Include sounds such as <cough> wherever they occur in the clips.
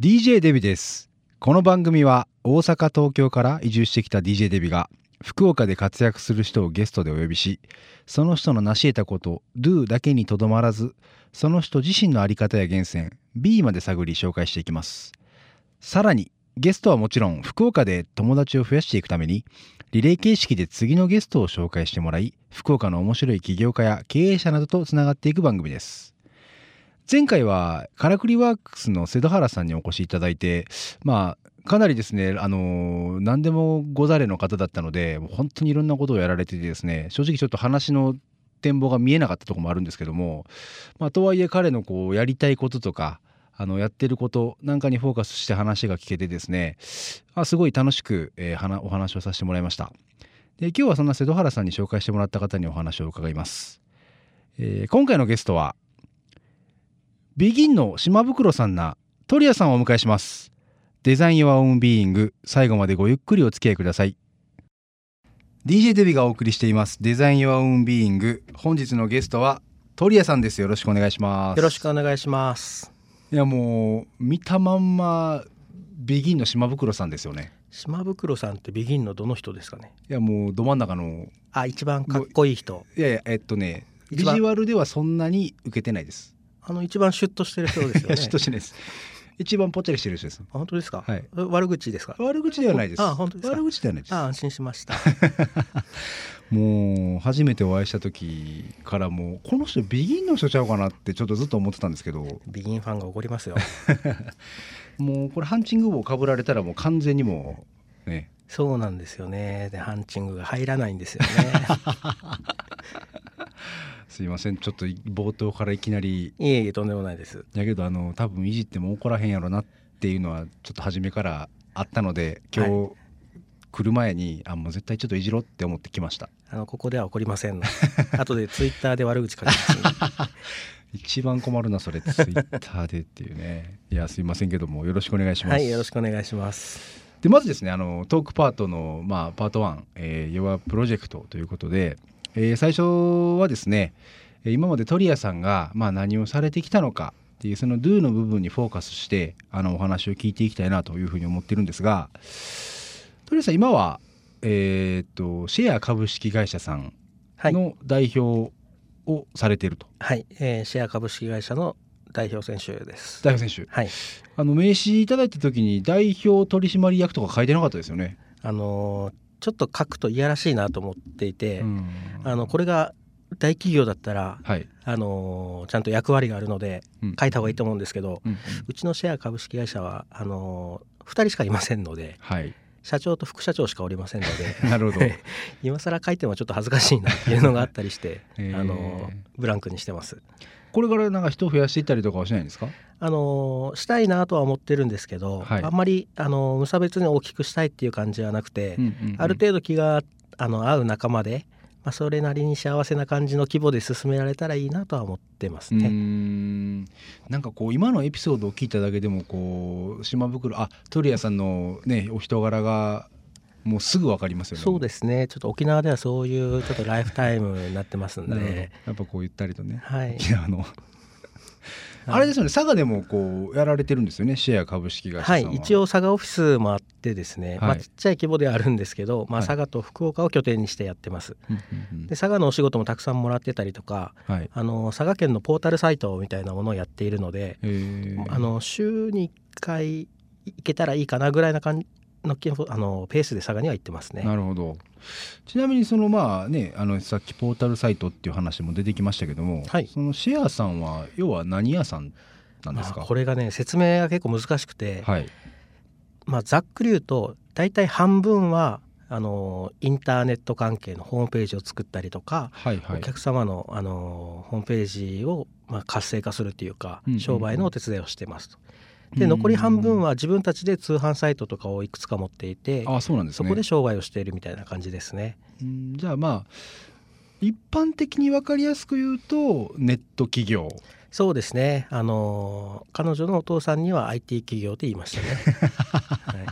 DJ デビです。この番組は大阪東京から移住してきた DJ デビが福岡で活躍する人をゲストでお呼びしその人の成し得たこと Do だけにとどまらずその人自身の在り方や源泉 B まで探り紹介していきます。さらにゲストはもちろん福岡で友達を増やしていくためにリレー形式で次のゲストを紹介してもらい福岡の面白い起業家や経営者などとつながっていく番組です。前回はカラクリワークスの瀬戸原さんにお越しいただいてまあかなりですねあの何でもござれの方だったので本当にいろんなことをやられててですね正直ちょっと話の展望が見えなかったとこもあるんですけども、まあ、とはいえ彼のこうやりたいこととかあのやってることなんかにフォーカスして話が聞けてですねあすごい楽しく、えー、お話をさせてもらいました。で今日はそんな瀬戸原さんに紹介してもらった方にお話を伺います、えー、今回のゲストはビギンの島袋さんなトリアさんをお迎えします。デザインヨアオンビーイング最後までごゆっくりお付き合いください。DJ デビがお送りしています。デザインヨアオンビーイング。本日のゲストはトリアさんです。よろしくお願いします。よろしくお願いします。いやもう見たまんまビギンの島袋さんですよね。島袋さんってビギンのどの人ですかね？いやもうど真ん中のあ一番かっこいい人。いやいやえっとねビジュアルではそんなに受けてないですあの一番シュッとしてる人ですよね。<laughs> シュッとしてです。一番ぽっちゃりしてる人です。本当ですか？はい。悪口ですか？悪口ではないです。あ本当です悪口ではないです。あ安心しました。<laughs> もう初めてお会いした時からもうこの人ビギンの人ちゃうかなってちょっとずっと思ってたんですけど。ビギンファンが怒りますよ。<laughs> もうこれハンチング帽かぶられたらもう完全にもうね。そうなんですよね。でハンチングが入らないんですよねすいません。ちょっと冒頭からいきなり。いえいえとんでもないです。やけどあの多分いじっても怒らへんやろなっていうのはちょっと初めからあったので今日、はい来る前にあもう絶対ちょっといじろって思ってきました。あのここでは怒りません。の <laughs> 後でツイッターで悪口書きます <laughs> 一番困るなそれツイッターでっていうね。いやすいませんけどもよろしくお願いします。はいよろしくお願いします。でまずですねあのトークパートの、まあ、パート1「えー、Your Project」ということで、えー、最初はですね今までトリアさんが、まあ、何をされてきたのかっていうその Do の部分にフォーカスしてあのお話を聞いていきたいなというふうに思ってるんですがトリアさん今は、えー、っとシェア株式会社さんの代表をされていると。はい、えー、シェア株式会社の代表選手です。代表選手。はい。あの名刺いただいた時に代表取締役とか書いてなかったですよね。あのちょっと書くといやらしいなと思っていて、あのこれが大企業だったら、はい、あのちゃんと役割があるので書いた方がいいと思うんですけど、うん。うん、うちのシェア株式会社はあの2人しかいませんので、はい、社長と副社長しかおりませんので <laughs> なるほど。<laughs> 今更書いてもちょっと恥ずかしいなっていうのがあったりして、あのブランクにしてます。これからなんか人を増やしていったりとかはしないんですか？あのしたいなとは思ってるんですけど、はい、あんまりあの無差別に大きくしたいっていう感じはなくて、うんうんうん、ある程度気があの合う仲間で、まあ、それなりに幸せな感じの規模で進められたらいいなとは思ってますね。んなんかこう今のエピソードを聞いただけでもこう島袋あ鳥谷さんのねお人柄がもうすぐ分かりますよね。そうですね。ちょっと沖縄ではそういうちょっとライフタイムになってますんで、<laughs> やっぱこう言ったりとね、はい、沖縄のあれですよね佐賀でもこうやられてるんですよねシェア株式会社は。い一応佐賀オフィスもあってですね、はい、まあ、ちっちゃい規模ではあるんですけど、まあ、佐賀と福岡を拠点にしてやってます、はい、で佐賀のお仕事もたくさんもらってたりとか、はい、あの佐賀県のポータルサイトみたいなものをやっているのであの週に1回行けたらいいかなぐらいな感じのあのペースで佐賀には行ってますね。なるほど。ちなみにそのまあねあのさっきポータルサイトっていう話も出てきましたけども、はい、そのシェアさんは要は何屋さんなんですか？これがね説明が結構難しくて、はい、まあ、ざっくり言うと大体半分はあのインターネット関係のホームページを作ったりとか、はいはい、お客様のあのホームページをまあ活性化するというか、うんうんうん、商売のお手伝いをしてますと。で残り半分は自分たちで通販サイトとかをいくつか持っていてあそうなんです、ね、そこで商売をしているみたいな感じですね。じゃあまあ一般的に分かりやすく言うとネット企業。そうですね。あの彼女のお父さんには IT 企業って言いましたね。<laughs> はい。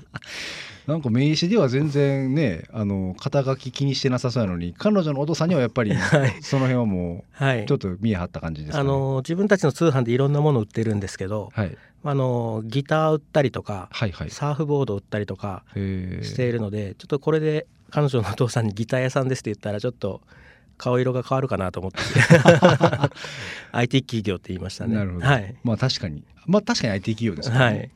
なんか名刺では全然ねあの肩書き気にしてなさそうなのに彼女のお父さんにはやっぱり <laughs> その辺はもうちょっと見え張った感じですか、ね。はい、あの自分たちの通販でいろんなものを売ってるんですけど、はい、あのギター売ったりとか、はいはい、サーフボード売ったりとかしているのでちょっとこれで彼女のお父さんにギター屋さんですって言ったらちょっと顔色が変わるかなと思って <laughs> <laughs> IT 企業って言いましたね。なるほど。はい、まあ確かにまあ確かに IT 企業ですね。はい。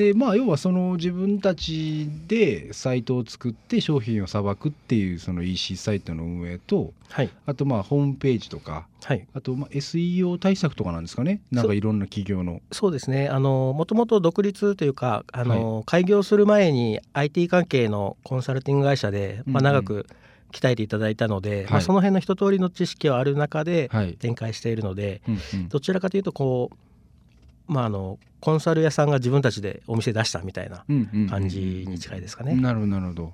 でまあ要はその自分たちでサイトを作って商品をさばくっていうその EC サイトの運営と、はい、あとまあホームページとか、はい、あとまあ SEO 対策とかなんですかね。なんかいろんな企業の。そうですね。あのもともと独立というかあの、はい、開業する前に IT 関係のコンサルティング会社で、まあ、長く、鍛えていただいたので、はい、まあ、その辺の一通りの知識はある中で展開しているので、はいうんうん、どちらかというとこうまあ、あのコンサル屋さんが自分たちでお店出したみたいな感じに近いですかね。なるほどなるほど。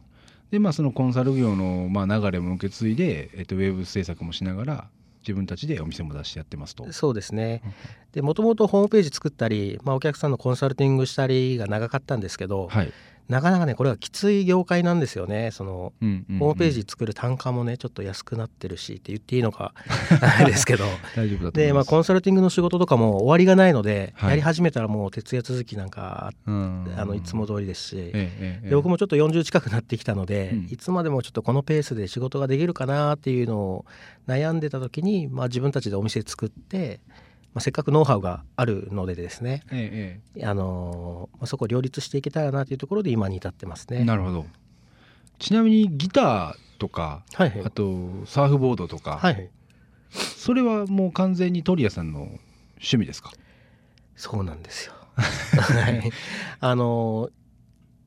でまあそのコンサル業のまあ流れも受け継いで、えっと、ウェブ制作もしながら自分たちでお店も出してやってますと。そうですね。でもともとホームページ作ったり、まあ、お客さんのコンサルティングしたりが長かったんですけど、はい、なかなかねこれはきつい業界なんですよね。その、うんうんうん、ホームページ作る単価もねちょっと安くなってるしって言っていいのか <laughs> ですけど。大丈夫だで、まあ、コンサルティングの仕事とかも終わりがないので、はい、やり始めたらもう徹夜続きなんかあのいつも通りですし、ええ、で僕もちょっと40近くなってきたので、うん、いつまでもちょっとこのペースで仕事ができるかなっていうのを悩んでた時に、まあ、自分たちでお店作ってまあ、せっかくノウハウがあるのでですね、ええ、あのまあ、そこを両立していけたらなというところで今に至ってますね。なるほど。ちなみにギターとか、はいはい、あとサーフボードとか、はいはい、それはもう完全に鳥谷さんの趣味ですか？そうなんですよ。はい、あの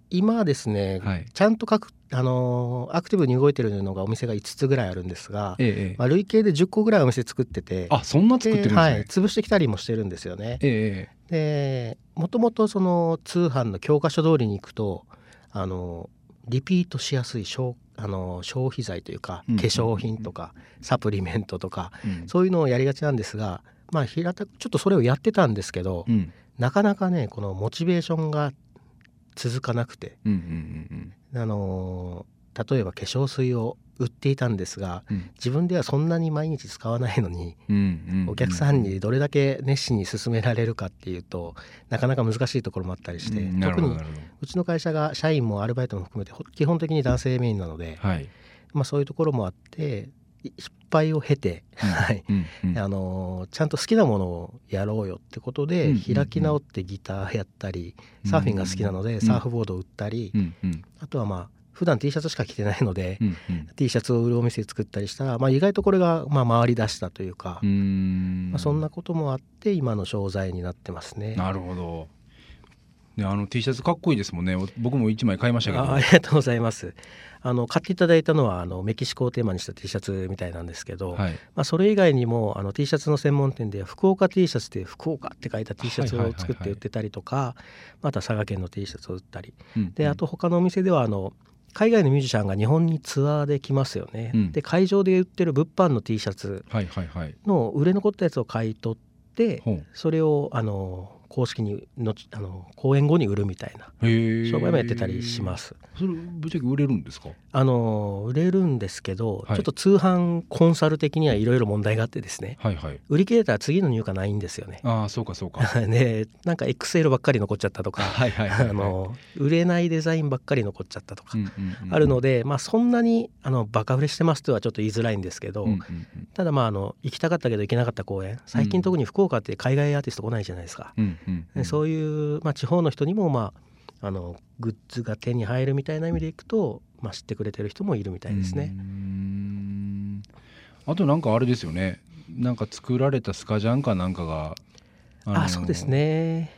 今ですね、はい、ちゃんと書くあのアクティブに動いてるのがお店が5つぐらいあるんですが、ええ、まあ、累計で10個ぐらいお店作っててあそんな作ってるんですね、はい、潰してきたりもしてるんですよね。ええ、でもともとその通販の教科書通りに行くとあのリピートしやすい消あの消費財というか、化粧品とか、サプリメントとか、うん、そういうのをやりがちなんですが、まあ、平たくちょっとそれをやってたんですけど、うん、なかなかねこのモチベーションが続かなくて、あの例えば化粧水を売っていたんですが、うん、自分ではそんなに毎日使わないのに、お客さんにどれだけ熱心に勧められるかっていうとなかなか難しいところもあったりして、うん、特にうちの会社が社員もアルバイトも含めて基本的に男性メインなので、はい、まあ、そういうところもあって失敗を経て、<laughs> はい。あのちゃんと好きなものをやろうよってことで、開き直ってギターやったりサーフィンが好きなので、サーフボードを売ったり、あとはまあ普段 T シャツしか着てないので、うんうん、T シャツを売るお店作ったりしたら、まあ、意外とこれがまあ回りだしたというかまあ、そんなこともあって今の商材になってますね。なるほどね、あの T シャツかっこいいですもんね。僕も1枚買いましたけど。ありがとうございます。あの買っていただいたのはあのメキシコをテーマにした T シャツみたいなんですけど、はい、まあ、それ以外にもあの T シャツの専門店では福岡 T シャツで福岡って書いた T シャツを作って売ってたりとかまた佐賀県の T シャツを売ったり、うん。うん、であと他のお店ではあの海外のミュージシャンが日本にツアーで来ますよね、うん、で会場で売ってる物販の T シャツの売れ残ったやつを買い取って、それをあの公式にのあの公演後に売るみたいな。商売もやってたりします。それぶっちゃけ売れるんですか？あの売れるんですけど、はい、ちょっと通販コンサル的にはいろいろ問題があってですね、はいはい、売り切れたら次の入荷ないんですよね。ああそうかそうか。<laughs> ねなんか XL ばっかり残っちゃったとか、売れないデザインばっかり残っちゃったとかあるので、まあそんなにあのバカ売れしてますとはちょっと言いづらいんですけど、うんうんうん、ただまああの行きたかったけど行けなかった公演。最近特に福岡って海外アーティスト来ないじゃないですか。うんそういう、まあ、地方の人にもまああのグッズが手に入るみたいな意味でいくと、まあ、知ってくれてる人もいるみたいですね。あとなんかあれですよね。なんか作られたスカジャンかなんかがああそうですね。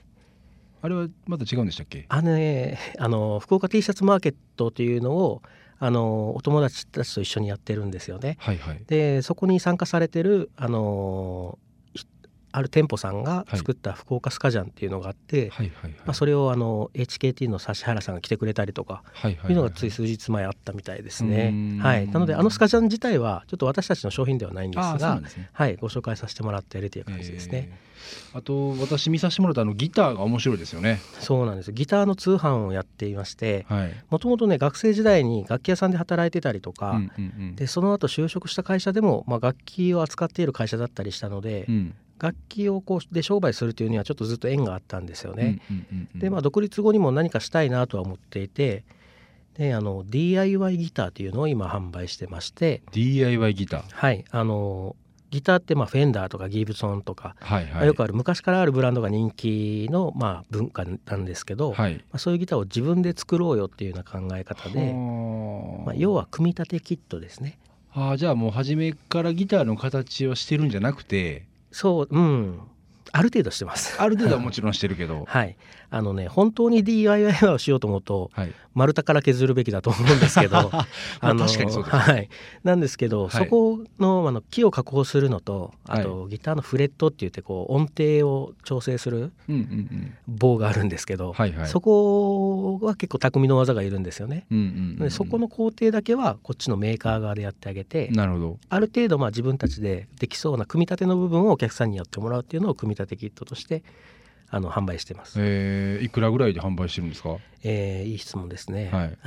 あれはまた違うんでしたっけ？あのねあの福岡 T シャツマーケットというのをあのお友達たちと一緒にやってるんですよね。はいはい、でそこに参加されてるあのある店舗さんが作った福岡スカジャンっていうのがあって、まあ、それをあの HKT の指原さんが来てくれたりとかいうのがつい数日前あったみたいですね。はい、なのであのスカジャン自体はちょっと私たちの商品ではないんですが、ね、はい、ご紹介させてもらっているという感じですね。あと私見させてもらったあのギターが面白いですよね。そうなんです。ギターの通販をやっていましてもともとね学生時代に楽器屋さんで働いてたりとか、うん、でその後就職した会社でも、まあ、楽器を扱っている会社だったりしたので、うん楽器をこうで商売するというにはちょっとずっと縁があったんですよね。でまあ独立後にも何かしたいなとは思っていてであの DIY ギターというのを今販売してまして。DIY ギター？はい。あのギターってまあフェンダーとかギブソンとか、はいはい、よくある昔からあるブランドが人気のまあ文化なんですけど、はい、まあ、そういうギターを自分で作ろうよっていうような考え方で、まあ、要は組み立てキットですね。あじゃあもう初めからギターの形をしてるんじゃなくてそううん。ある程度してます。ある程度はもちろんしてるけど。<laughs> はい。あのね本当に DIY をしようと思うと、はい、丸太から削るべきだと思うんですけど。<laughs> あの確かにそうです、はい、なんですけど、はい、そこのあの木を加工するのとあと、ギターのフレットって言ってこう音程を調整する棒があるんですけど、はいはい、そこは結構匠の技がいるんですよね、うんうんうん、そこの工程だけはこっちのメーカー側でやってあげてなるほど。ある程度まあ自分たちでできそうな組み立ての部分をお客さんにやってもらうっていうのを組み立てキットとしてあの販売してます。えー、いくらぐらいで販売してるんですか？えー、いい質問ですね。はい、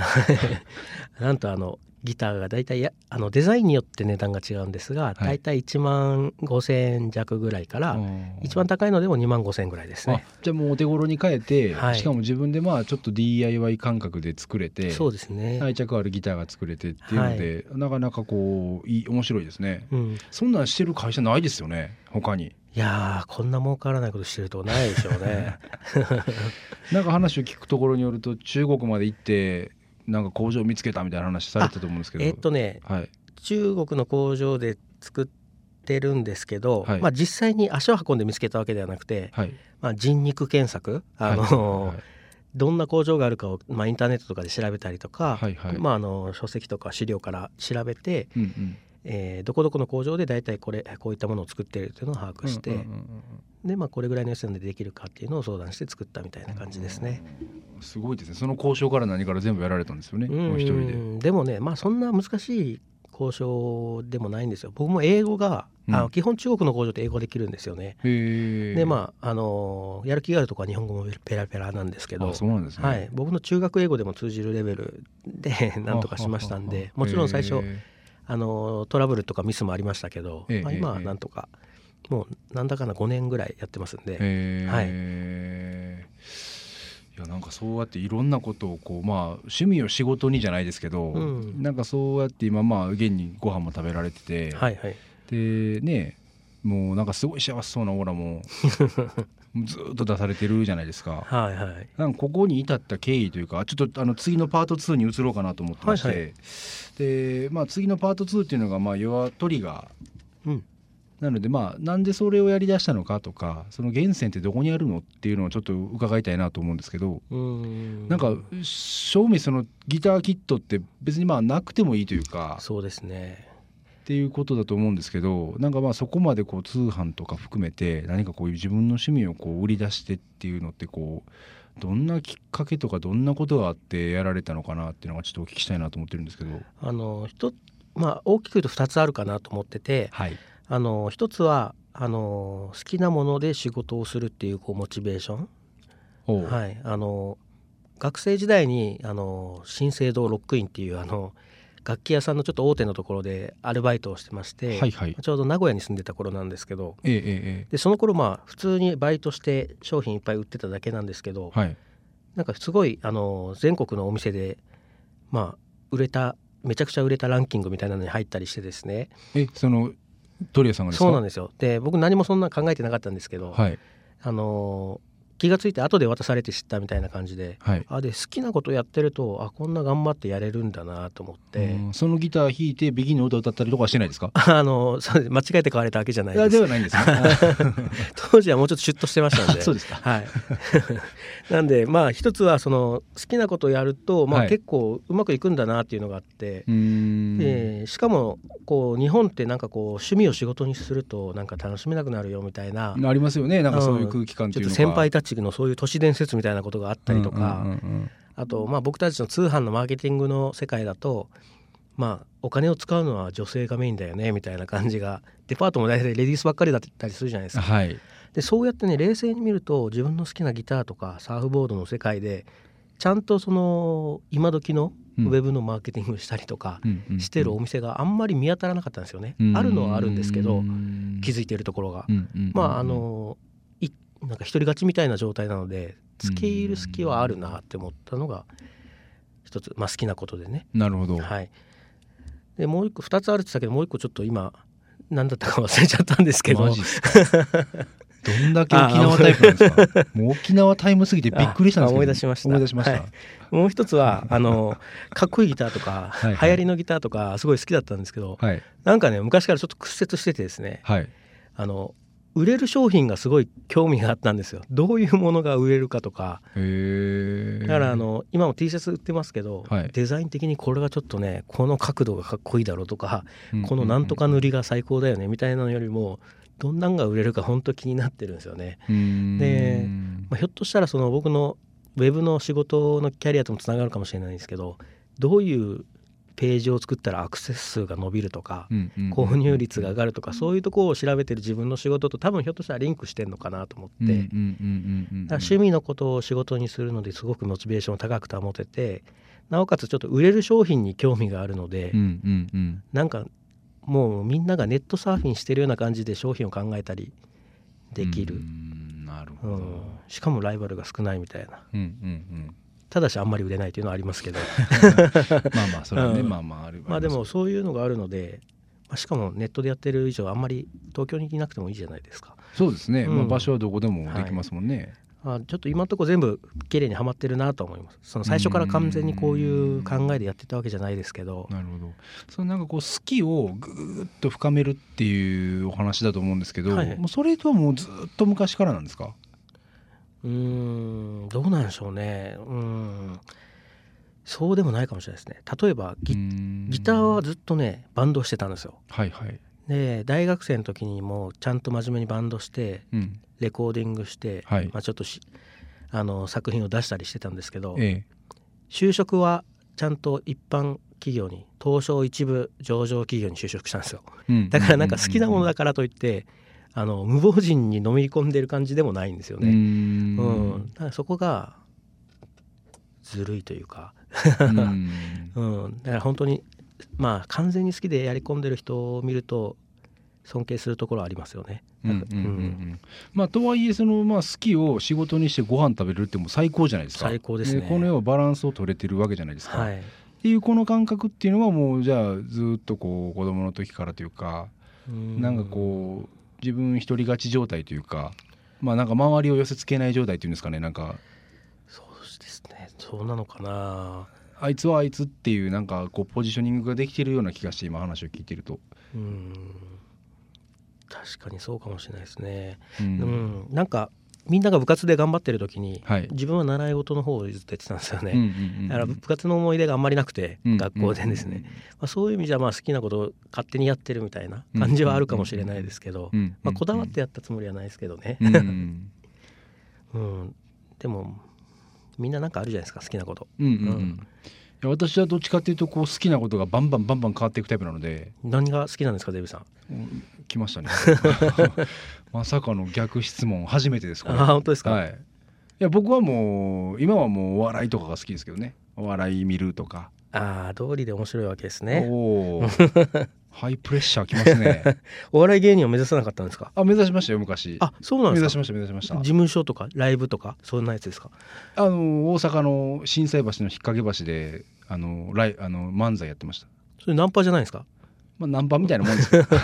<laughs> なんとあのギターが大体やあのデザインによって値段が違うんですが、はい、大体1万5,000円弱ぐらいから一番高いのでも2万5,000円ぐらいですね。じゃあもうお手頃に変えて、はい、しかも自分でまあちょっと DIY 感覚で作れてそうですね愛着あるギターが作れてっていうので、はい、なかなかこういい面白いですね、うん、そんなんしてる会社ないですよね他に。いやこんな儲からないことしてるとこないでしょうね。<laughs> なんか話を聞くところによると中国まで行ってなんか工場見つけたみたいな話されてたと思うんですけど。えっとね、はい、中国の工場で作ってるんですけど、はい、まあ、実際に足を運んで見つけたわけではなくて、はい、まあ、人肉検索あの、どんな工場があるかを、まあ、インターネットとかで調べたりとか、はい。はい、まあ、あの書籍とか資料から調べて、うんうんえー、どこどこの工場で大体これこういったものを作っているというのを把握して、でまあこれぐらいの予算でできるかっていうのを相談して作ったみたいな感じですね。すごいですね。その交渉から何から全部やられたんですよね。もう一人で。でもねまあそんな難しい交渉でもないんですよ。僕も英語が、うん、あの基本中国の工場って英語できるんですよね。でまああのやる気があるとこは日本語もペラペラなんですけどはい、僕の中学英語でも通じるレベルでなんとかしましたんでもちろん最初あのトラブルとかミスもありましたけど、まあ、今はなんとか、もうなんだかな5年ぐらいやってますんで、はい、いやなんかそうやっていろんなことをこうまあ趣味を仕事にじゃないですけど、うん、なんかそうやって今まあ現にご飯も食べられてて、はいはい、でねもうなんかすごい幸せそうなオーラも <laughs> ずっと出されてるじゃないですか。はいはい。なんかここに至った経緯というか、ちょっとあの次のパート2に移ろうかなと思ってまして、はいはい、でまあ次のパート2っていうのがまあ要はトリガー。うん。なのでまあなんでそれをやりだしたのかとかその源泉ってどこにあるのっていうのをちょっと伺いたいなと思うんですけどんなんか正味そのギターキットって別にまあなくてもいいというかそうですねっていうことだと思うんですけどなんかまあそこまでこう通販とか含めて何かこういう自分の趣味をこう売り出してっていうのってこうどんなきっかけとかどんなことがあってやられたのかなっていうのがちょっとお聞きしたいなと思ってるんですけど。あの一まあ、大きく言うと2つあるかなと思ってて、はい、あの一つはあの好きなもので仕事をするっていうこうモチベーション。はい、あの学生時代にあの新生堂ロックインっていうあの楽器屋さんのちょっと大手のところでアルバイトをしてまして、はいはい、ちょうど名古屋に住んでた頃なんですけど、ええ、でその頃まあ普通にバイトして商品いっぱい売ってただけなんですけど、はい、なんかすごいあの全国のお店でまあ売れためちゃくちゃ売れたランキングみたいなのに入ったりしてですね。えそのトリアさんがそうなんですよ。で僕何もそんな考えてなかったんですけど、はい、あの気が付いて後で渡されて知ったみたいな感じで,、はい、あで好きなことやってるとあこんな頑張ってやれるんだなと思って。そのギター弾いてビギンの歌歌ったりとかしてないですか？<laughs> あのそう間違えて買われたわけじゃないです。ではないんです <laughs> 当時はもうちょっとシュッとしてましたんで。<laughs> そうですか。はい。なんでまあ一つはその好きなことをやると、まあ、結構うまくいくんだなっていうのがあって、はい、えー、しかもこう日本ってなんかこう趣味を仕事にするとなんか楽しめなくなるよみたいな。ありますよね。なんかそういう空気感っていうのが、先輩たちのそういう都市伝説みたいなことがあったりとか、あとまあ僕たちの通販のマーケティングの世界だとまあお金を使うのは女性がメインだよねみたいな感じがデパートも大体レディースばっかりだったりするじゃないですか。はい、でそうやってね冷静に見ると自分の好きなギターとかサーフボードの世界でちゃんとその今時のウェブのマーケティングしたりとかしてるお店があんまり見当たらなかったんですよね。あるのはあるんですけど気づいてるところが。まああのなんか独り勝ちみたいな状態なので付け入る隙はあるなって思ったのが一つ、まあ、好きなことでね。なるほど、はい、でもう一個2つあるって言ったけどもう一個ちょっと今何だったか忘れちゃったんですけど。どんだけ沖縄タイプなんですか？もう沖縄タイムすぎてびっくりしたんですけど。思い出しました。思い出しました、はい、もう一つはあのかっこいいギターとかはい、流行りのギターとかすごい好きだったんですけど、はい、なんかね昔からちょっと屈折しててですね、はい、あの売れる商品がすごい興味があったんですよ。<laughs> どういうものが売れるかとか。だからあの今も T シャツ売ってますけど、はい、デザイン的にこれがちょっとねこの角度がかっこいいだろうとか、うんうんうん、このなんとか塗りが最高だよねみたいなのよりもどんなんが売れるか本当気になってるんですよね。で、まあ、ひょっとしたらその僕のウェブの仕事のキャリアともつながるかもしれないんですけどどういうページを作ったらアクセス数が伸びるとか、購入率が上がるとかそういうところを調べてる自分の仕事と多分ひょっとしたらリンクしてるのかなと思って。趣味のことを仕事にするのですごくモチベーションを高く保ててなおかつちょっと売れる商品に興味があるので、なんかもうみんながネットサーフィンしてるような感じで商品を考えたりできる。なるほど、うん、しかもライバルが少ないみたいな、うんうんうんただしあんまり売れないというのはありますけど。<laughs> まあまあそれはね、うん、まあまああるまあでもそういうのがあるので、まあ、しかもネットでやってる以上あんまり東京にいなくてもいいじゃないですか。そうですね、うん、まあ、場所はどこでもできますもんね、はい、あちょっと今のところ全部綺麗にはまってるなと思います。その最初から完全にこういう考えでやってたわけじゃないですけど。なるほど。そのなんかこう好きをぐっと深めるっていうお話だと思うんですけど、はい、もうそれとはもうずっと昔からなんですか？うんどうなんでしょうね。うん。そうでもないかもしれないですね。例えばギギターはずっとねバンドしてたんですよ。はいはい、で大学生の時にもちゃんと真面目にバンドして、うん、レコーディングして、はい、まあ、ちょっとあの作品を出したりしてたんですけど、ええ、就職はちゃんと一般企業に東証一部上場企業に就職したんですよ、うん、だからなんか好きなものだからといってあの無謀人に飲み込んでる感じでもないんですよね。うんうんだからそこがずるいというか <laughs> うん、だから本当にまあ完全に好きでやり込んでる人を見ると尊敬するところありますよね。まあとはいえそのまあ好きを仕事にしてご飯食べるっても最高じゃないですか。最高ですね。この世はバランスを取れてるわけじゃないですか。はい、っていうこの感覚っていうのはもうじゃあずっとこう子供の時からというか、んなんかこう自分一人勝ち状態というかまあなんか周りを寄せつけない状態っていうんですかねなんか。そうですね。そうなのかな。あいつはあいつっていうなんかこうポジショニングができてるような気がして今話を聞いてると。うん。確かにそうかもしれないですね。うん、うん、なんかみんなが部活で頑張ってる時に、はい、自分は習い事の方をずっとやってたんですよね、だから部活の思い出があんまりなくて、うん、学校でですね、まあ、そういう意味じゃまあ好きなことを勝手にやってるみたいな感じはあるかもしれないですけど、まあ、こだわってやったつもりはないですけどね、うん、でもみんななんかあるじゃないですか好きなこと。うんうんうん。私はどっちかっていうとこう好きなことがバンバンバンバン変わっていくタイプなので。何が好きなんですかデビさん来ましたね。<laughs> まさかの逆質問初めてですあ本当ですか、はい、いや僕はもう今はもうお笑いとかが好きですけどね。お笑い見るとか。ああ通りで面白いわけですね。おお <laughs> ハイプレッシャーきますね。<laughs> お笑い芸人を目指さなかったんですか？あ目指しましたよ昔。あそうなんですか？目指しました目指しました。事務所とかライブとかそんなやつですか？あの大阪の心斎橋の引っ掛け橋であのライあの漫才やってました。それナンパじゃないですか？まあナンパみたいなもんですけど。<laughs>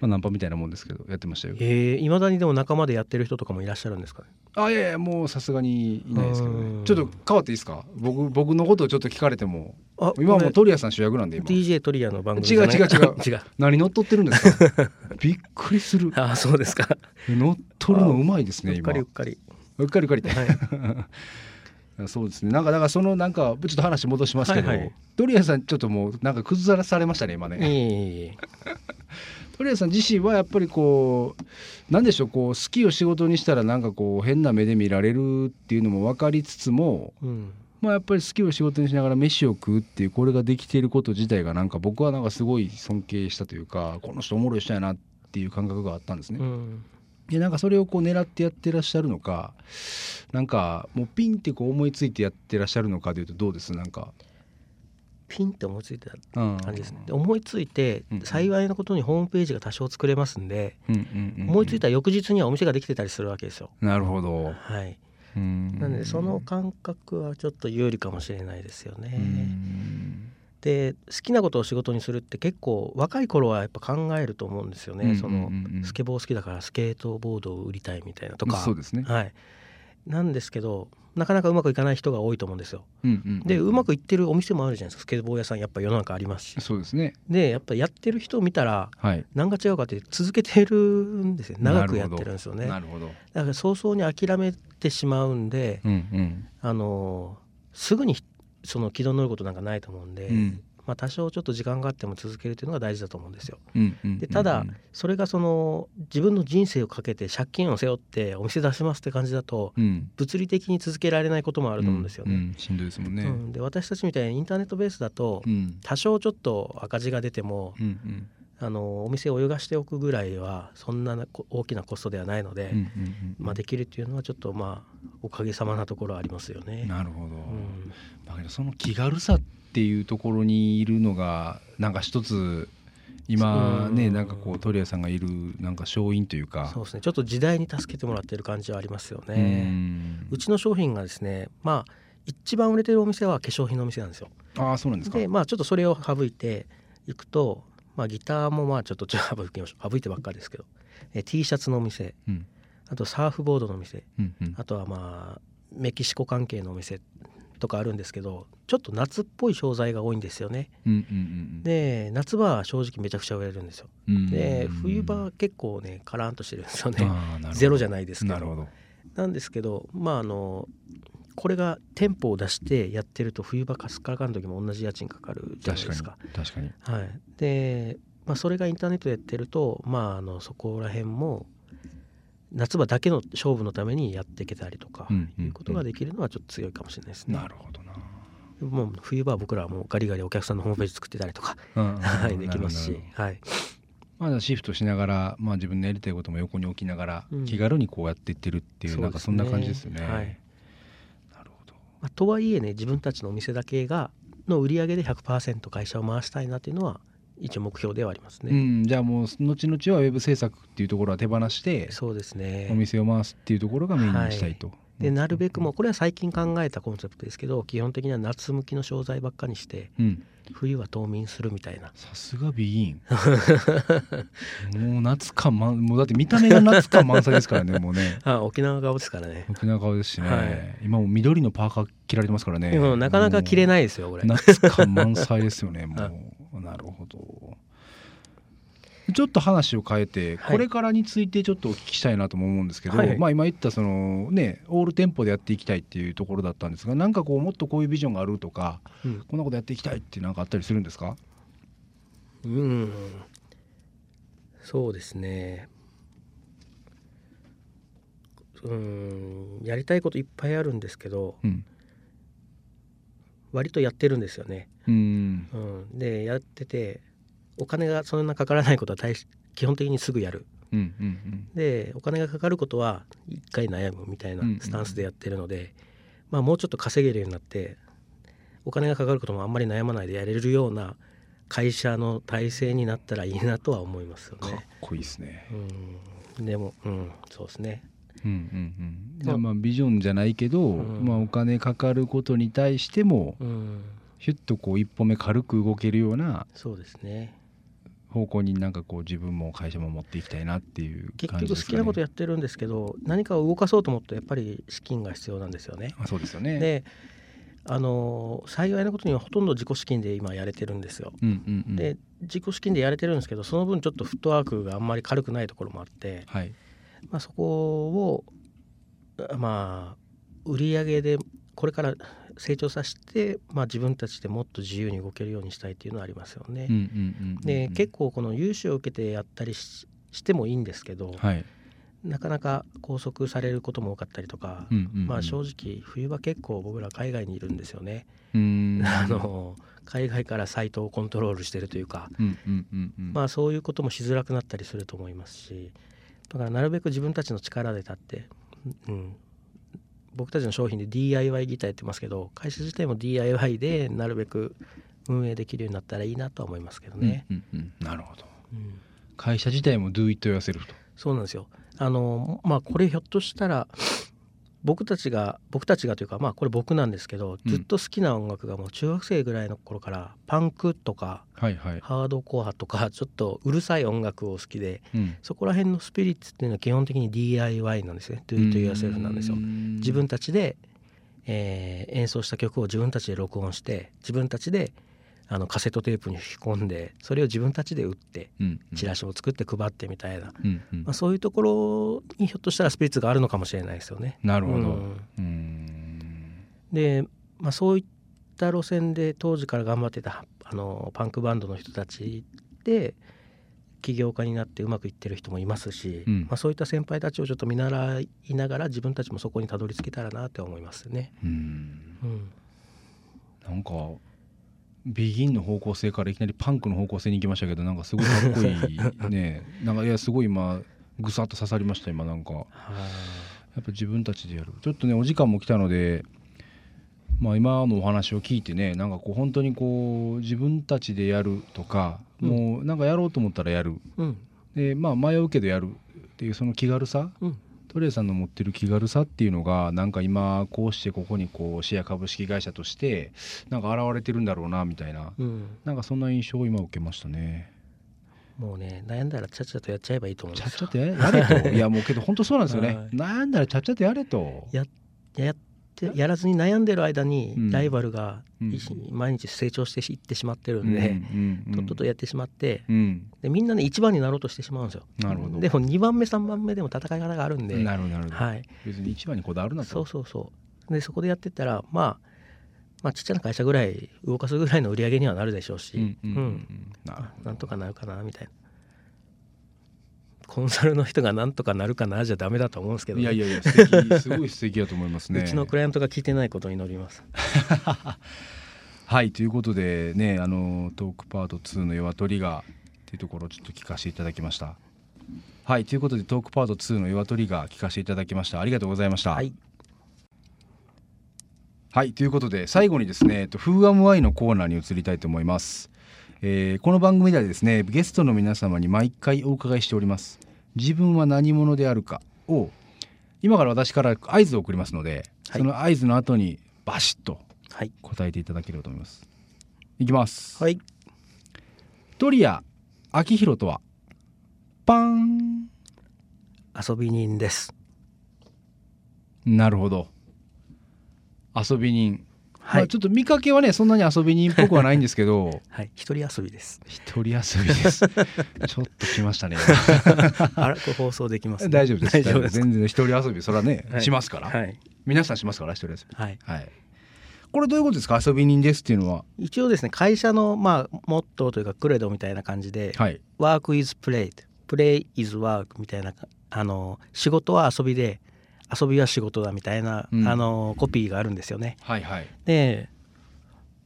まあナンパみたいなもんですけどやってましたよ。ええいまだにでも仲間でやってる人とかもいらっしゃるんですかね？あいやいやもうさすがにいないですけどね。ちょっと変わっていいですか？僕僕のことをちょっと聞かれてもあ今もうトリアさん主役なんで今。DJ トリアの番組違う違う違う。<laughs> 違う。何乗っ取ってるんですか？<laughs> びっくりする。あそうですか。乗っ取るのうまいですね今。うっかりうっかり。うっかりうっかりって、はいそうですね。なんかだからそのなんかちょっと話戻しますけど、はいはい、ドリアさんちょっともうなんか崩らされましたね今ね。ドリアさん自身はやっぱりこうなんでしょうこう好きを仕事にしたらなんかこう変な目で見られるっていうのも分かりつつも、うん、まあやっぱり好きを仕事にしながら飯を食うっていうこれができていること自体がなんか僕はなんかすごい尊敬したというかこの人おもろい人やなっていう感覚があったんですね。うんでなんかそれをこう狙ってやってらっしゃるのかなんかもうピンってこう思いついてやってらっしゃるのかというとどうです？なんかピンって思いついた感じですね。で思いついて幸いなことにホームページが多少作れますんで、思いついた翌日にはお店ができてたりするわけですよ。なるほど。はい。なのでその感覚はちょっと有利かもしれないですよね。で好きなことを仕事にするって結構若い頃はやっぱ考えると思うんですよね、そのスケボー好きだからスケートボードを売りたいみたいなとか。そうですね、はい、なんですけどなかなかうまくいかない人が多いと思うんですよ。でうまくいってるお店もあるじゃないですか。スケボー屋さんやっぱ世の中ありますし。そうですね。でやっぱやってる人を見たら、はい、何が違うかって続けてるんですよ。長くやってるんですよね。なるほど。だから早々に諦めてしまうんで、うんうん、あのすぐにその軌道に乗ることなんかないと思うんで、うん、まあ、多少ちょっと時間があっても続けるというのが大事だと思うんですよ。でただそれがその自分の人生をかけて借金を背負ってお店出しますって感じだと、うん、物理的に続けられないこともあると思うんですよね。うんうん、しんどいですもんね、で私たちみたいにインターネットベースだと、多少ちょっと赤字が出ても、うんうんあのお店を泳がしておくぐらいはそんな大きなコストではないので、まあ、できるっていうのはちょっとまあおかげさまなところありますよね。なるほど、うん、だけどその気軽さっていうところにいるのがなんか一つ今ねなんかこう鳥谷さんがいるなんか勝因というか。そうですね。ちょっと時代に助けてもらってる感じはありますよね。うちの商品がですねまあ一番売れてるお店は化粧品のお店なんですよ。ああそうなんですか。でまあちょっとそれを省いていくとまあ、ギターもまあちょっとちょっと省きましょう省いてばっかりですけど、え T シャツのお店、うん、あとサーフボードのお店、うんうん、あとはまあメキシコ関係のお店とかあるんですけどちょっと夏っぽい商材が多いんですよね。うんうんうん、で夏場は正直めちゃくちゃ売れるんですよ。うんうんうん、で冬場は結構ねカランとしてるんですよね。ゼロじゃないですけど。なんですけどまああのこれが店舗を出してやってると冬場かすからかの時も同じ家賃かかるじゃないですか。確かに。はい、で、まあ、それがインターネットでやってると、まあ、あのそこら辺も夏場だけの勝負のためにやっていけたりとか、いうことができるのはちょっと強いかもしれないですね。なるほどな。もう冬場は僕らはもうガリガリお客さんのホームページ作ってたりとか、<laughs> はい、できますし、はい、まだシフトしながら、まあ、自分のやりたいことも横に置きながら、気軽にこうやっていってるっていう、なんかそんな感じですよね。はいまあ、とはいえね自分たちのお店だけがの売り上げで100%会社を回したいなっていうのは一応目標ではありますね、うん、じゃあもう後々はウェブ制作っていうところは手放してそうですね。お店を回すっていうところがメインにしたいと、はい、でなるべくもこれは最近考えたコンセプトですけど基本的には夏向きの商材ばっかにして、うん、冬は冬眠するみたいな。さすが美ン <laughs> もう夏感満もうだって見た目が夏感満載ですからね <laughs> もうね。あ沖縄顔ですからね。沖縄顔ですしね、はい、今も緑のパーカー着られてますからねなかなか着れないですよこれ夏感満載ですよねもうなるほどちょっと話を変えて、これからについてちょっとお聞きしたいなとも思うんですけど、はい、まあ、今言ったその、ね、オール店舗でやっていきたいっていうところだったんですがなんかこうもっとこういうビジョンがあるとか、うん、こんなことやっていきたいってなんかあったりするんですか？うん。そうですね。うん。やりたいこといっぱいあるんですけど、うん、割とやってるんですよね。うん、うん、でやっててお金がそんなかからないことは大基本的にすぐやる。うんうんうん、でお金がかかることは一回悩むみたいなスタンスでやってるので、うんうん、まあ、もうちょっと稼げるようになってお金がかかることもあんまり悩まないでやれるような会社の体制になったらいいなとは思いますよね。かっこいいですね。うん、でも、うん、そうですね。うんうんうん、まあビジョンじゃないけど、うん、まあ、お金かかることに対しても、うん、ヒュッとこう一歩目軽く動けるようなそうですね方向になんかこう自分も会社も持っていきたいなっていう、ね、結局好きなことやってるんですけど何かを動かそうと思うとやっぱり資金が必要なんですよね。あそうですよねであの幸いなことにはほとんど自己資金で今やれてるんですよ。うんうんうん、で自己資金でやれてるんですけどその分ちょっとフットワークがあんまり軽くないところもあって、はい、まあ、そこをまあ売り上げでこれから成長させて、まあ、自分たちでもっと自由に動けるようにしたいっていうのはありますよね。で結構この融資を受けてやったりしてもいいんですけど、はい、なかなか拘束されることも多かったりとか、まあ、正直冬場結構僕ら海外にいるんですよね。<laughs> あの海外からサイトをコントロールしてるというか、まあ、そういうこともしづらくなったりすると思いますし。だからなるべく自分たちの力で立って、うん、僕たちの商品で DIY ギターやってますけど会社自体も DIY でなるべく運営できるようになったらいいなとは思いますけどね。うんうんうん、なるほど、うん、会社自体も Do It Yourself と。そうなんですよあのまあこれひょっとしたら僕たちが僕たちがというかまあこれ僕なんですけどずっと好きな音楽がもう中学生ぐらいの頃からパンクとか、はいはい、ハードコアとかちょっとうるさい音楽を好きで、うん、そこら辺のスピリッツっていうのは基本的に DIY なんですね。Do it yourself なんですよ。自分たちで、えー、演奏した曲を自分たちで録音して自分たちであのカセットテープに吹き込んでそれを自分たちで打って、チラシを作って配ってみたいな、うんうん、まあ、そういうところにひょっとしたらスピリッツがあるのかもしれないですよね。なるほど、うん、で、まあ、そういった路線で当時から頑張ってたあのパンクバンドの人たちで起業家になってうまくいってる人もいますし、うん、まあ、そういった先輩たちをちょっと見習いながら自分たちもそこにたどり着けたらなって思いますね。うん、うん、なんかビギンの方向性からいきなりパンクの方向性に行きましたけどなんかすごいかっこいいね。<laughs> なんかいやすごい今ぐさっと刺さりました今なんか。やっぱ自分たちでやる。ちょっとねお時間も来たのでまあ今のお話を聞いてねなんかこう本当にこう自分たちでやるとか、うん、もうなんかやろうと思ったらやる、うん、でまあ迷うけどやるっていうその気軽さ、うんトレイさんの持ってる気軽さっていうのがなんか今こうしてここにこうシェア株式会社としてなんか現れてるんだろうなみたいな、うん、なんかそんな印象を今受けましたね。もうね悩んだらちゃっちゃとやっちゃえばいいと思うんですよ。ちゃっちゃとやれといやもうけど本当そうなんですよね。<laughs> 悩んだらちゃっちゃとやれと。ややってやらずに悩んでる間にライバルが、毎日成長していってしまってるんで、とっととやってしまって、でみんなね1番になろうとしてしまうんですよ。なるほど。でも2番目3番目でも戦い方があるんで。なるほどなるほど、はい、別に1番にこだわるなと。そうそうそう。でそこでやってったらまあまあ、ちっちゃな会社ぐらい動かすぐらいの売り上げにはなるでしょうし、うん、うんうん、なんとかなるかなみたいなコンサルの人がなんとかなるかなじゃダメだと思うんですけど、ね、いやいやいや素敵 <laughs> すごい素敵だと思いますね。うちのクライアントが聞いてないことに祈ります。はいということでねあのトークパート2の「弱トリガー」っていうところをちょっと聞かせていただきました。はいということでトークパート2の「弱トリガー」聞かせていただきました。ありがとうございました。はい。はいということで最後にですね「フーアムワイ」のコーナーに移りたいと思いますえー、この番組ではですねゲストの皆様に毎回お伺いしております。自分は何者であるかを今から私から合図を送りますので、はい、その合図の後にバシッと答えていただければと思います、はい、いきます。はい。鳥谷明宏とはパン。遊び人です。なるほど。遊び人はい、まあ、ちょっと見かけはねそんなに遊び人っぽくはないんですけど。<laughs> はい。一人遊びです。一人遊びです。<laughs> ちょっと来ましたね。あらこ放送できます、ね、大丈夫です。大丈夫です全然一人遊びそれはね、はい、しますから、はい、皆さんしますから一人遊び。はい、はい、これどういうことですか？遊び人ですっていうのは？一応ですね会社のまあモットーというかクレドみたいな感じで、はい、Work is play play is work みたいなあの仕事は遊びで遊びは仕事だみたいな、うん、あのコピーがあるんですよね。はいはい、で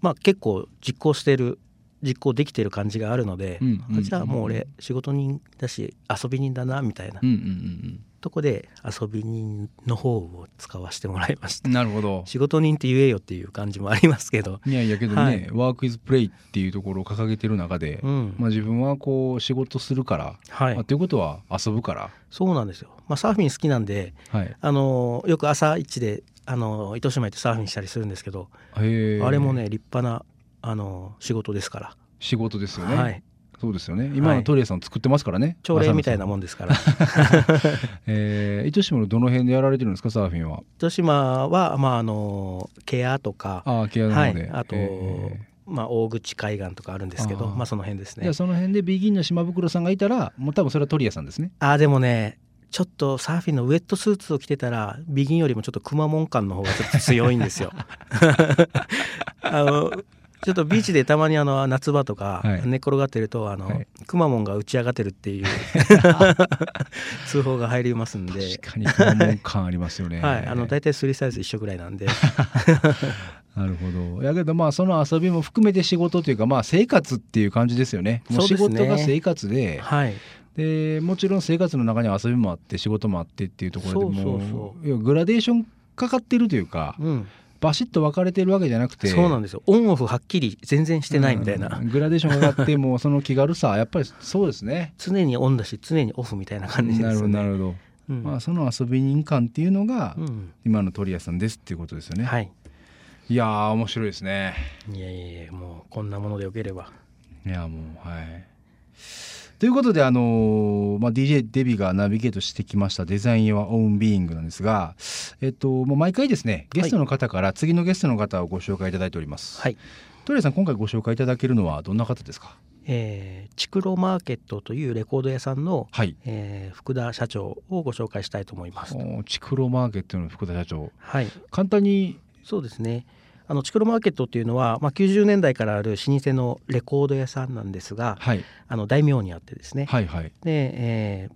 まあ結構実行してる実行できてる感じがあるので、うんうんうん、じゃあもう俺仕事人だし遊び人だなみたいな、うんうんうん、とこで遊び人の方を使わせてもらいました。なるほど。仕事人って言えよっていう感じもありますけど。いやいやけどね、はい、ワークイズプレイっていうところを掲げてる中で、うん、まあ、自分はこう仕事するから、はい、まあ、ということは遊ぶから。そうなんですよ、まあ、サーフィン好きなんで、はい、あのよく朝一であの糸島行ってサーフィンしたりするんですけどあれもね立派なあの仕事ですから。仕事ですよね、はい、そうですよね。今のトリエさん作ってますからね、朝礼みたいなもんですからえー、糸島のどの辺でやられてるんですかサーフィンは糸島はまああのケアとかあケアの方で、はい、あと、えーまあ、大口海岸とかあるんですけどまあその辺ですねその辺でビギンの島袋さんがいたらもう多分それは鳥屋さんですねあでもねちょっとサーフィンのウェットスーツを着てたらビギンよりもちょっとくまモン感の方がちょっと強いんですよ。<laughs> あのちょっとビーチでたまにあの夏場とか寝転がってるとあの、くまモンが打ち上がってるっていう <laughs> 通報が入りますんで。確かにくまモン感ありますよね。はい。あの大体スリーサイズ一緒ぐらいなんで。<laughs> なるほど。やけどまあその遊びも含めて仕事というかまあ生活っていう感じですよね。もう仕事が生活で、はいでもちろん生活の中には遊びもあって仕事もあってっていうところでもグラデーションかかってるというか、うん、バシッと分かれてるわけじゃなくてそうなんですよ。オンオフはっきり全然してないみたいな、うん、グラデーションがあってもその気軽さやっぱりそうですね。常にオンだし常にオフみたいな感じですね。なるほどなるほど、うん、まあ、その遊び人感っていうのが、今の鳥屋さんですっていうことですよね。はい。いや面白いですね。いやいやいやもうこんなものでよければ。いやもうはいということで、あのー、まあ、DJ デビがナビゲートしてきましたデザイン・ヨア・オウン・ビーイングなんですが、えっと、もう毎回ですねゲストの方から次のゲストの方をご紹介いただいております。はい。鳥谷さん今回ご紹介いただけるのはどんな方ですか？えー、チクロマーケットというレコード屋さんの、はいえー、福田社長をご紹介したいと思います。チクロマーケットの福田社長、はい、簡単にそうですねあのチクロマーケットっていうのは、まあ、90年代からある老舗のレコード屋さんなんですが、はい、あの大名にあってですね、はいはい、で、えー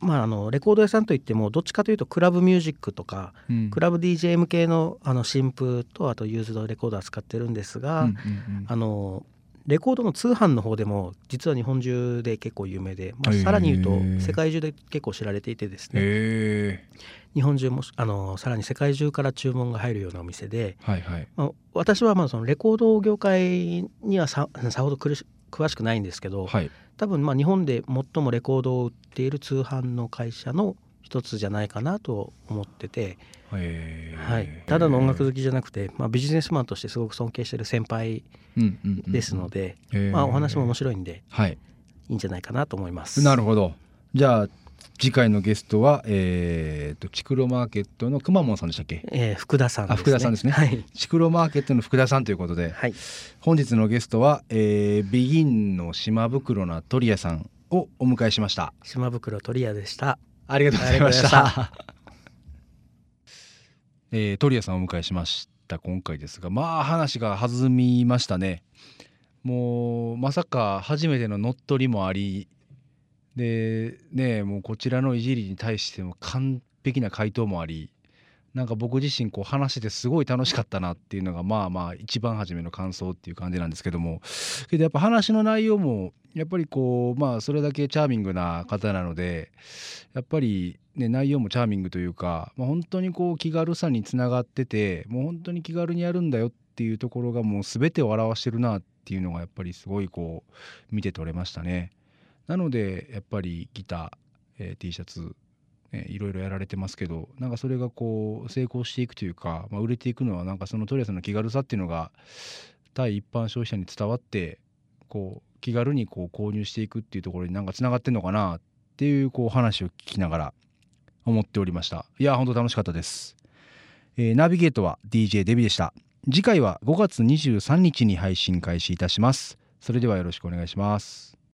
まあ、あのレコード屋さんといってもどっちかというとクラブミュージックとか、うん、クラブ DJ 向けのあの新譜とあとユーズドレコードは使ってるんですが、うんうんうん、あのレコードの通販の方でも実は日本中で結構有名で、まあ、さらに言うと世界中で結構知られていてですね。日本中もあのさらに世界中から注文が入るようなお店で、はいはい。まあ、私はまあそのレコード業界にはささほど詳しくないんですけど、はい、多分まあ日本で最もレコードを売っている通販の会社の一つじゃないかなと思ってて。はい、ただの音楽好きじゃなくて、まあ、ビジネスマンとしてすごく尊敬してる先輩ですので、まあ、お話も面白いんで、はい、いいんじゃないかなと思います。なるほど。じゃあ次回のゲストは、えーと、チクロマーケットのくまモンさんでしたっけ、えー、福田さん、ね、福田さんですね、はい、チクロマーケットの福田さんということで、はい、本日のゲストは、えー、ビギンの島袋な鳥屋さんをお迎えしました。島袋鳥屋でしたありがとうございました。<laughs> えー、鳥谷さんをお迎えしました今回ですが。まあ話が弾みましたね。もうまさか初めての乗っ取りもありでねもうこちらのいじりに対しても完璧な回答もあり。なんか僕自身こう話してすごい楽しかったなっていうのがまあまあ一番初めの感想っていう感じなんですけどもけどやっぱ話の内容もやっぱりこうまあそれだけチャーミングな方なのでやっぱりね内容もチャーミングというか、まあ、本当にこう気軽さにつながっててもう本当に気軽にやるんだよっていうところがもう全てを表してるなっていうのがやっぱりすごいこう見て取れましたね。なのでやっぱりギター、えー、T シャツね、いろいろやられてますけどなんかそれがこう成功していくというか、まあ、売れていくのはなんかそのトレースの気軽さっていうのが対一般消費者に伝わってこう気軽にこう購入していくっていうところになんかつながってんのかなっていうこう話を聞きながら思っておりました。いや本当楽しかったです、えー、ナビゲートは DJ デビでした。次回は5月23日に配信開始いたします。それではよろしくお願いします。